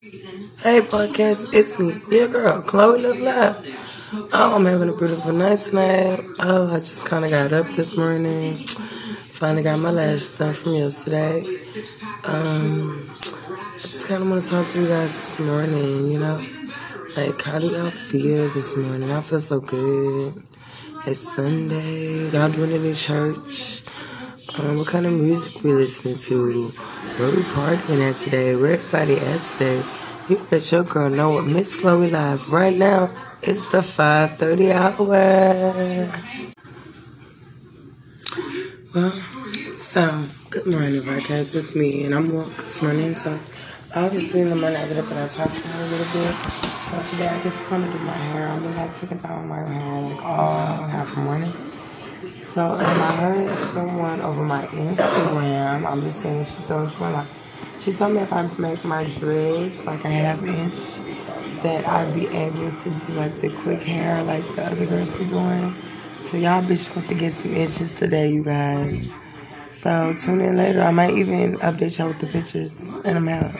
Hey podcast, it's me, your girl, Chloe Love Live. Oh, I'm having a beautiful night tonight. Oh, I just kind of got up this morning. Finally got my lashes done from yesterday. Um, I just kind of want to talk to you guys this morning, you know? Like, how do y'all feel this morning? I feel so good. It's Sunday. Y'all doing in church. Um, what kind of music we listening to? Where we partying at today? Where everybody at today? You let your girl know what Miss Chloe Live right now. It's the 5:30 hour. Well, so good morning, podcast. It's me, and I'm woke this morning. So obviously in the morning I get up and I talk to her a little bit. So today I just want to do my hair. I've been like a time on my hair like all half the morning. So um, I heard someone over my Instagram. I'm just saying she told me like she told me if I make my dreads like a half inch, that I'd be able to do like the quick hair like the other girls be doing. So y'all be sure to get some inches today, you guys. So tune in later. I might even update y'all with the pictures, and I'm out.